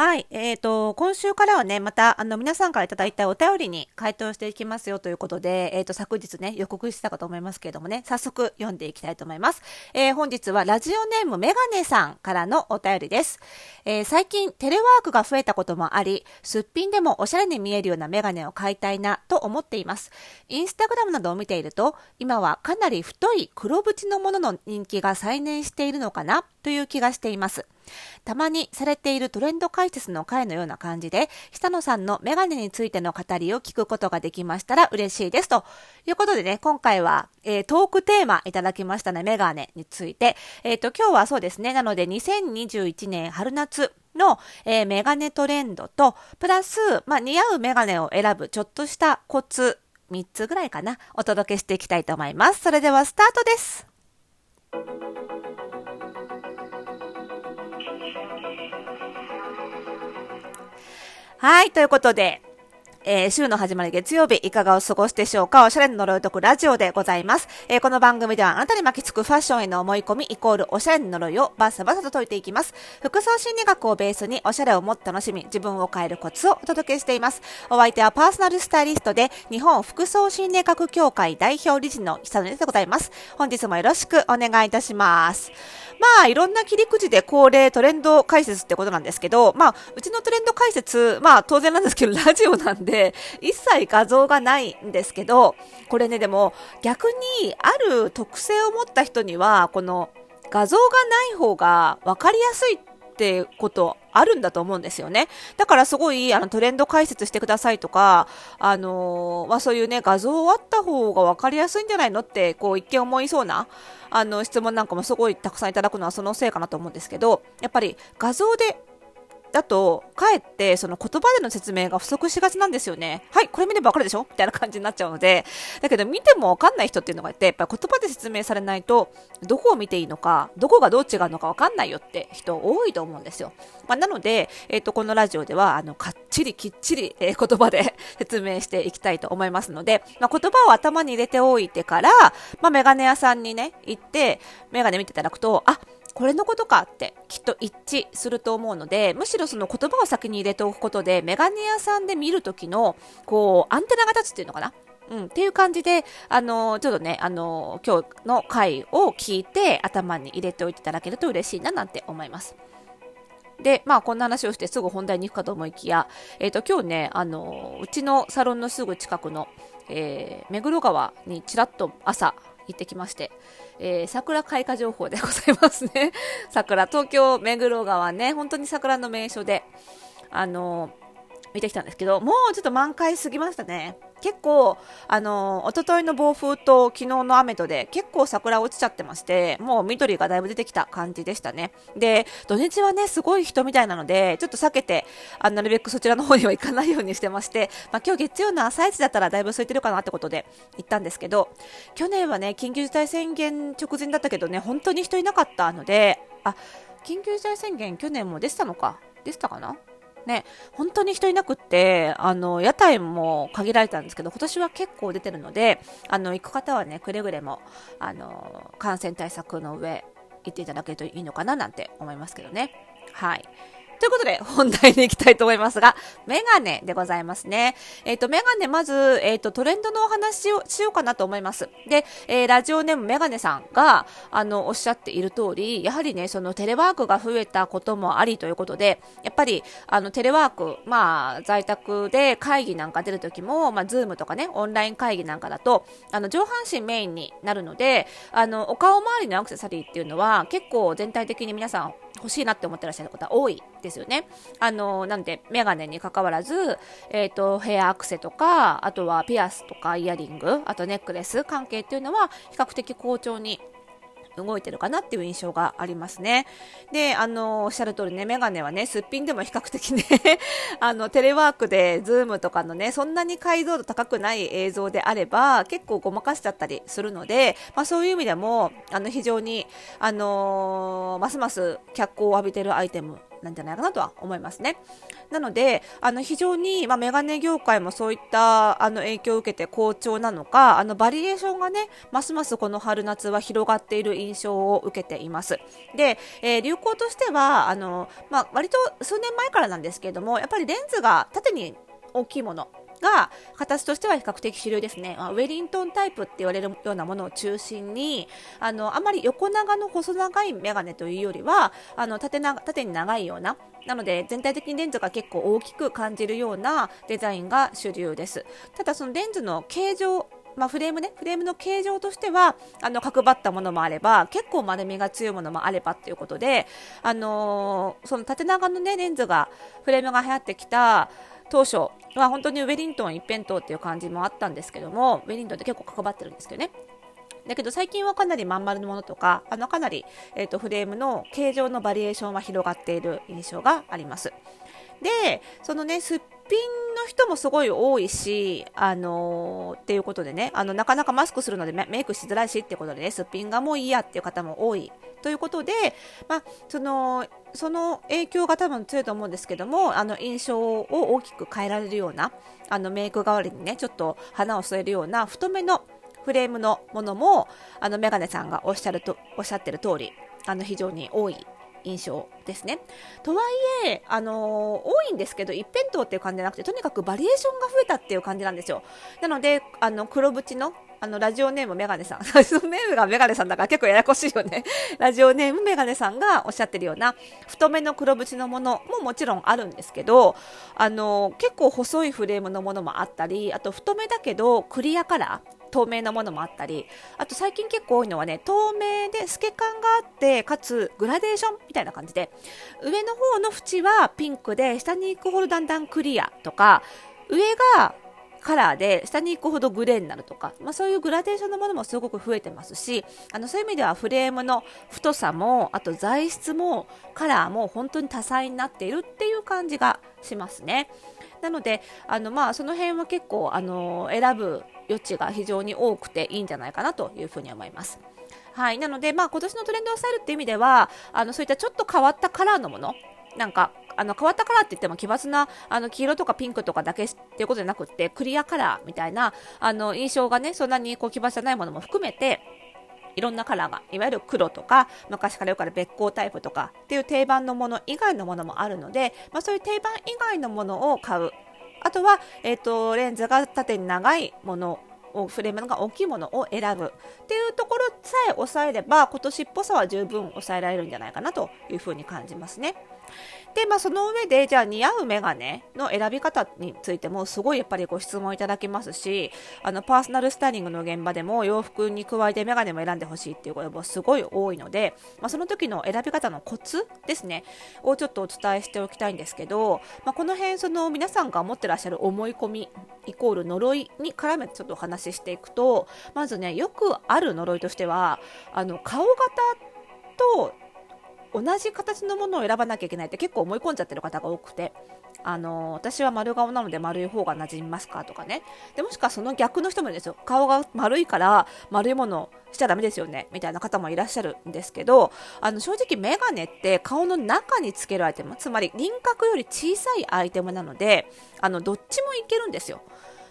はい。えっ、ー、と、今週からはね、また、あの、皆さんからいただいたお便りに回答していきますよということで、えっ、ー、と、昨日ね、予告してたかと思いますけれどもね、早速読んでいきたいと思います。えー、本日はラジオネームメガネさんからのお便りです。え最近、テレワークが増えたこともあり、すっぴんでもおしゃれに見えるようなメガネを買いたいなと思っています。インスタグラムなどを見ていると、今はかなり太い黒縁のものの人気が再燃しているのかなという気がしています。たまにされているトレンド解説の回のような感じで、久野さんのメガネについての語りを聞くことができましたら嬉しいです。ということでね、今回は、えー、トークテーマいただきましたね、メガネについて。えっ、ー、と、今日はそうですね、なので2021年春夏、の、えー、メガネトレンドと、プラス、まあ、似合うメガネを選ぶちょっとしたコツ、3つぐらいかな、お届けしていきたいと思います。それではスタートです。はい、ということで、えー、週の始まり月曜日、いかがお過ごしでしょうか？おしゃれの呪いとくラジオでございます。えー、この番組ではあなたに巻きつくファッションへの思い込みイコールおしゃれの呪いをバサバサと解いていきます。服装心理学をベースにおしゃれをもっと楽しみ、自分を変えるコツをお届けしています。お相手はパーソナルスタイリストで日本服装心理学協会代表理事の久野でございます。本日もよろしくお願いいたします。まあ、いろんな切り口で恒例トレンド解説ってことなんですけど、まあ、うちのトレンド解説、まあ、当然なんですけど、ラジオなんで、一切画像がないんですけど、これね、でも、逆に、ある特性を持った人には、この、画像がない方が分かりやすいっってことあるんだと思うんですよね。だからすごいあのトレンド解説してくださいとか、あのー、まあ、そういうね、画像あった方が分かりやすいんじゃないのって、こう一見思いそうな、あの質問なんかもすごいたくさんいただくのはそのせいかなと思うんですけど、やっぱり画像でだと、かえってその言葉での説明が不足しがちなんですよね。はい、これ見ればわかるでしょ？みたいな感じになっちゃうので、だけど見てもわかんない人っていうのがいて、やっぱ言葉で説明されないと、どこを見ていいのか、どこがどう違うのかわかんないよって人多いと思うんですよ。まあ、なので、えっ、ー、と、このラジオでは、あの、かっちりきっちり、えー、言葉で 説明していきたいと思いますので、まあ、言葉を頭に入れておいてから、まあ、メガネ屋さんにね、行って、メガネ見ていただくと、あ、これのことかってきっと一致すると思うので、むしろその言葉を先に入れておくことで、メガネ屋さんで見るときの、こう、アンテナが立つっていうのかな？うん、っていう感じで、あのちょっとね、あの今日の回を聞いて頭に入れておいていただけると嬉しいななんて思います。で、まあ、こんな話をしてすぐ本題に行くかと思いきや、えっ、ー、と、今日ね、あのうちのサロンのすぐ近くの、えー、目黒川にちらっと朝行ってきまして、えー、桜開花情報でございますね。桜、東京目黒川ね、本当に桜の名所で、あの見てきたんですけど、もうちょっと満開すぎましたね。結構、あの、一昨日の暴風と昨日の雨とで結構桜落ちちゃってまして、もう緑がだいぶ出てきた感じでしたね。で、土日はね、すごい人みたいなので、ちょっと避けて、あなるべくそちらの方には行かないようにしてまして、まあ今日月曜の朝一だったらだいぶ空いてるかなってことで行ったんですけど、去年はね、緊急事態宣言直前だったけどね、本当に人いなかったので、あ、緊急事態宣言去年も出てたのかでしたかな？ね、本当に人いなくって、あの、屋台も限られたんですけど、今年は結構出てるので、あの、行く方はね、くれぐれも、あの、感染対策の上、行っていただけるといいのかななんて思いますけどね。はい。ということで、本題に行きたいと思いますが、メガネでございますね。えっ、ー、と、メガネ、まず、えっ、ー、と、トレンドのお話をしようかなと思います。で、えー、ラジオネームメガネさんが、あの、おっしゃっている通り、やはりね、そのテレワークが増えたこともありということで、やっぱり、あの、テレワーク、まあ、在宅で会議なんか出るときも、まあ、 Zoom とかね、オンライン会議なんかだと、あの、上半身メインになるので、あの、お顔周りのアクセサリーっていうのは、結構全体的に皆さん欲しいなって思ってらっしゃる方多いですよね。あの、なんで、メガネに関わらず、えっ、ー、と、ヘアアクセとか、あとはピアスとかイヤリング、あとネックレス関係っていうのは、比較的好調に動いてるかなっていう印象がありますね。で、あの、おっしゃる通りね、メガネはね、すっぴんでも比較的ね あの、テレワークで、 Zoom とかのね、そんなに解像度高くない映像であれば、結構ごまかしちゃったりするので、まあそういう意味でも、あの、非常に、あのー、ますます脚光を浴びてるアイテムなんじゃないかなとは思いますね。なので、あの非常に、まあ、メガネ業界もそういったあの影響を受けて好調なのか、あのバリエーションがね、ますますこの春夏は広がっている印象を受けています。で、えー、流行としては、あの、まあ、割と数年前からなんですけれども、やっぱりレンズが縦に大きいもの、が形としては比較的主流ですね、ウェリントンタイプって言われるようなものを中心にあのあまり横長の細長いメガネというよりはあの縦な縦に長いようななので全体的にレンズが結構大きく感じるようなデザインが主流です。ただそのレンズの形状まあ、フレームね、フレームの形状としては、あの、角張ったものもあれば、結構丸みが強いものもあればっていうことで、あのー、その縦長のね、レンズが、フレームが流行ってきた、当初は本当にウェリントン一辺倒っていう感じもあったんですけども、ウェリントンって結構かばってるんですけどね。だけど最近はかなりまん丸のものとか、あのかなり、えーと、フレームの形状のバリエーションは広がっている印象があります。で、そのね、すっぴんの人もすごい多いし、あのー、っていうことでね、あの、なかなかマスクするのでメイクしづらいしってことでね、すっぴんがもういいやっていう方も多い。ということで、まあ、その、その影響が多分強いと思うんですけども、あの、印象を大きく変えられるような、あの、メイク代わりにね、ちょっと花を添えるような太めのフレームのものも、あの、メガネさんがおっしゃると、おっしゃってる通り、あの、非常に多い。印象ですね。とはいえ、あのー、多いんですけど、一辺倒っていう感じじゃなくて、とにかくバリエーションが増えたっていう感じなんですよ。なので、あの、黒縁の、あの、ラジオネームメガネさん。ラジオネームがメガネさんだから結構ややこしいよね。ラジオネームメガネさんがおっしゃってるような、太めの黒縁のものももちろんあるんですけど、あの、結構細いフレームのものもあったり、あと太めだけどクリアカラー。透明なものもあったりあと最近結構多いのはね透明で透け感があってかつグラデーションみたいな感じで上の方の縁はピンクで下に行くほどだんだんクリアとか上がカラーで下に行くほどグレーになるとか、まあ、そういうグラデーションのものもすごく増えてますしあのそういう意味ではフレームの太さもあと材質もカラーも本当に多彩になっているっていう感じがしますね。なのであの、まあ、その辺は結構あの選ぶ余地が非常に多くていいんじゃないかなというふうに思います。はい、なので、まあ、今年のトレンドスタイルっていう意味ではあのそういったちょっと変わったカラーのものなんかあの変わったカラーって言っても奇抜なあの黄色とかピンクとかだけっていうことじゃなくてクリアカラーみたいなあの印象がねそんなにこう奇抜じゃないものも含めていろんなカラーがいわゆる黒とか昔からよくある別光タイプとかっていう定番のもの以外のものもあるので、まあ、そういう定番以外のものを買うあとは、えーと、レンズが縦に長いものをフレームが大きいものを選ぶっていうところさえ抑えれば今年っぽさは十分抑えられるんじゃないかなというふうに感じますね。で、まあ、その上で、じゃあ似合うメガネの選び方についても、すごいやっぱりご質問いただきますし、あの、パーソナルスタイリングの現場でも、洋服に加えてメガネも選んでほしいっていう声もすごい多いので、まあ、その時の選び方のコツですね、をちょっとお伝えしておきたいんですけど、まあ、この辺、その皆さんが持ってらっしゃる思い込み、イコール呪いに絡めてちょっとお話ししていくと、まずね、よくある呪いとしては、あの、顔型と同じ形のものを選ばなきゃいけないって結構思い込んじゃってる方が多くて、あの私は丸顔なので丸い方が馴染みますかとかね。でもしくはその逆の人もいるんですよ。顔が丸いから丸いものしちゃダメですよね。みたいな方もいらっしゃるんですけど、あの正直メガネって顔の中につけるアイテム、つまり輪郭より小さいアイテムなので、あのどっちもいけるんですよ。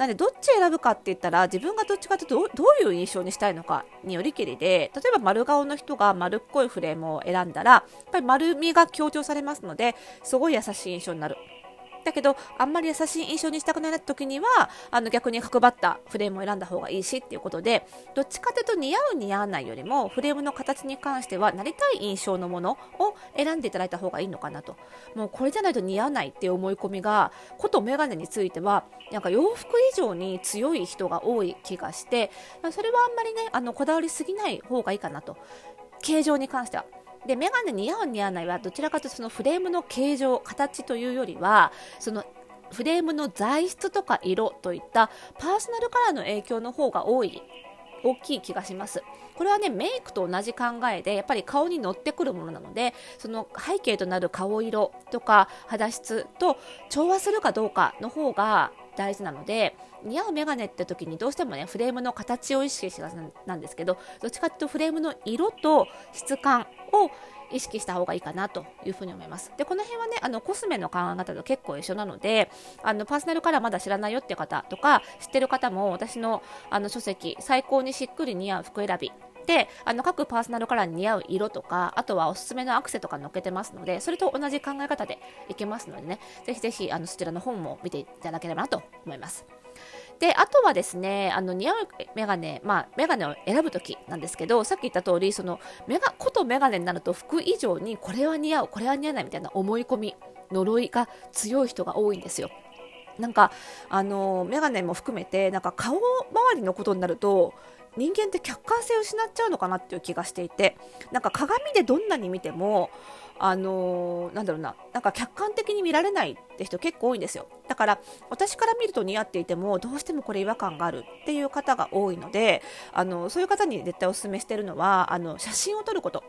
なんでどっち選ぶかって言ったら自分がどっちかというとどういう印象にしたいのかによりきりで例えば丸顔の人が丸っこいフレームを選んだらやっぱり丸みが強調されますのですごい優しい印象になる。だけどあんまり優しい印象にしたくない時にはあの逆に角張ったフレームを選んだ方がいいしっていうことでどっちかというと似合う似合わないよりもフレームの形に関してはなりたい印象のものを選んでいただいた方がいいのかなと。もうこれじゃないと似合わないっていう思い込みがことメガネについてはなんか洋服以上に強い人が多い気がしてそれはあんまりねあのこだわりすぎない方がいいかなと。形状に関しては。でメガネ似合う似合わないはどちらかというとそのフレームの形状形というよりはそのフレームの材質とか色といったパーソナルカラーの影響の方が多い大きい気がします。これはねメイクと同じ考えでやっぱり顔に乗ってくるものなのでその背景となる顔色とか肌質と調和するかどうかの方が大事なので似合うメガネって時にどうしてもねフレームの形を意識しがちなんですけどどっちかっていうとフレームの色と質感を意識した方がいいかなというふうに思います。で、この辺はね、あの、コスメの考え方と結構一緒なので、あの、パーソナルカラーまだ知らないよって方とか、知ってる方も、私の、あの、書籍、最高にしっくり似合う服選びであの各パーソナルカラーに似合う色とかあとはおすすめのアクセとか載っけてますのでそれと同じ考え方でいけますのでね。ぜひぜひあのそちらの本も見ていただければなと思います。であとはですねあの似合うメガネまあメガネを選ぶ時なんですけどさっき言った通りそのメガことメガネになると服以上にこれは似合うこれは似合わないみたいな思い込み呪いが強い人が多いんですよ。なんかあのメガネも含めてなんか顔周りのことになると人間って客観性を失っちゃうのかなっていう気がしていてなんか鏡でどんなに見てもあのー、なんだろうななんか客観的に見られないって人結構多いんですよ。だから私から見ると似合っていてもどうしてもこれ違和感があるっていう方が多いのであのそういう方に絶対お勧めしてるのはあの写真を撮ること。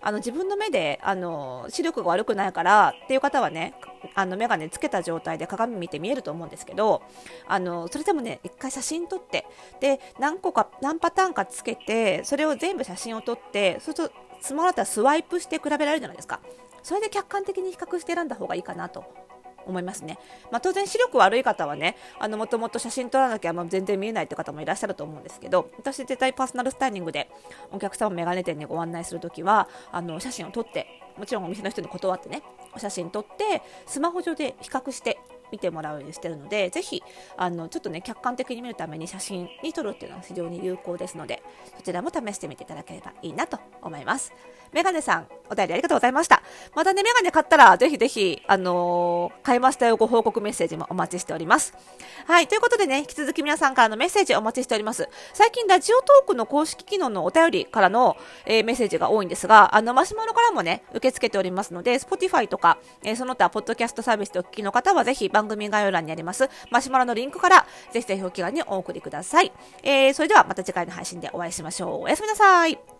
あの自分の目であの視力が悪くないからっていう方はねあの眼鏡つけた状態で鏡見て見えると思うんですけどあのそれでもね一回写真撮ってで何個か何パターンかつけてそれを全部写真を撮ってそうするとスマホだったらスワイプして比べられるじゃないですか。それで客観的に比較して選んだ方がいいかなと。思いますね。まあ、当然視力悪い方はね、あの、もともと写真撮らなきゃ、ま、全然見えないって方もいらっしゃると思うんですけど、私絶対パーソナルスタイリングでお客さんをメガネ店にご案内するときは、あの、写真を撮って、もちろんお店の人に断ってね、お写真撮って、スマホ上で比較して見てもらうようにしてるので、ぜひ、あの、ちょっとね、客観的に見るために写真に撮るっていうのは非常に有効ですので、そちらも試してみていただければいいなと思います。メガネさん、お便りありがとうございました。またね、メガネ買ったら、ぜひぜひ、あのー、買いましたよご報告メッセージもお待ちしております。はい、ということでね、引き続き皆さんからのメッセージお待ちしております。最近、ラジオトークの公式機能のお便りからの、えー、メッセージが多いんですが、あの、マシュマロからもね、受け付けておりますので、Spotify とか、えー、その他、ポッドキャストサービスでお聞きの方は、ぜひ番組概要欄にあります、マシュマロのリンクから、ぜひぜひお気軽にお送りください。えー、それではまた次回の配信でお会いしましょう。おやすみなさい。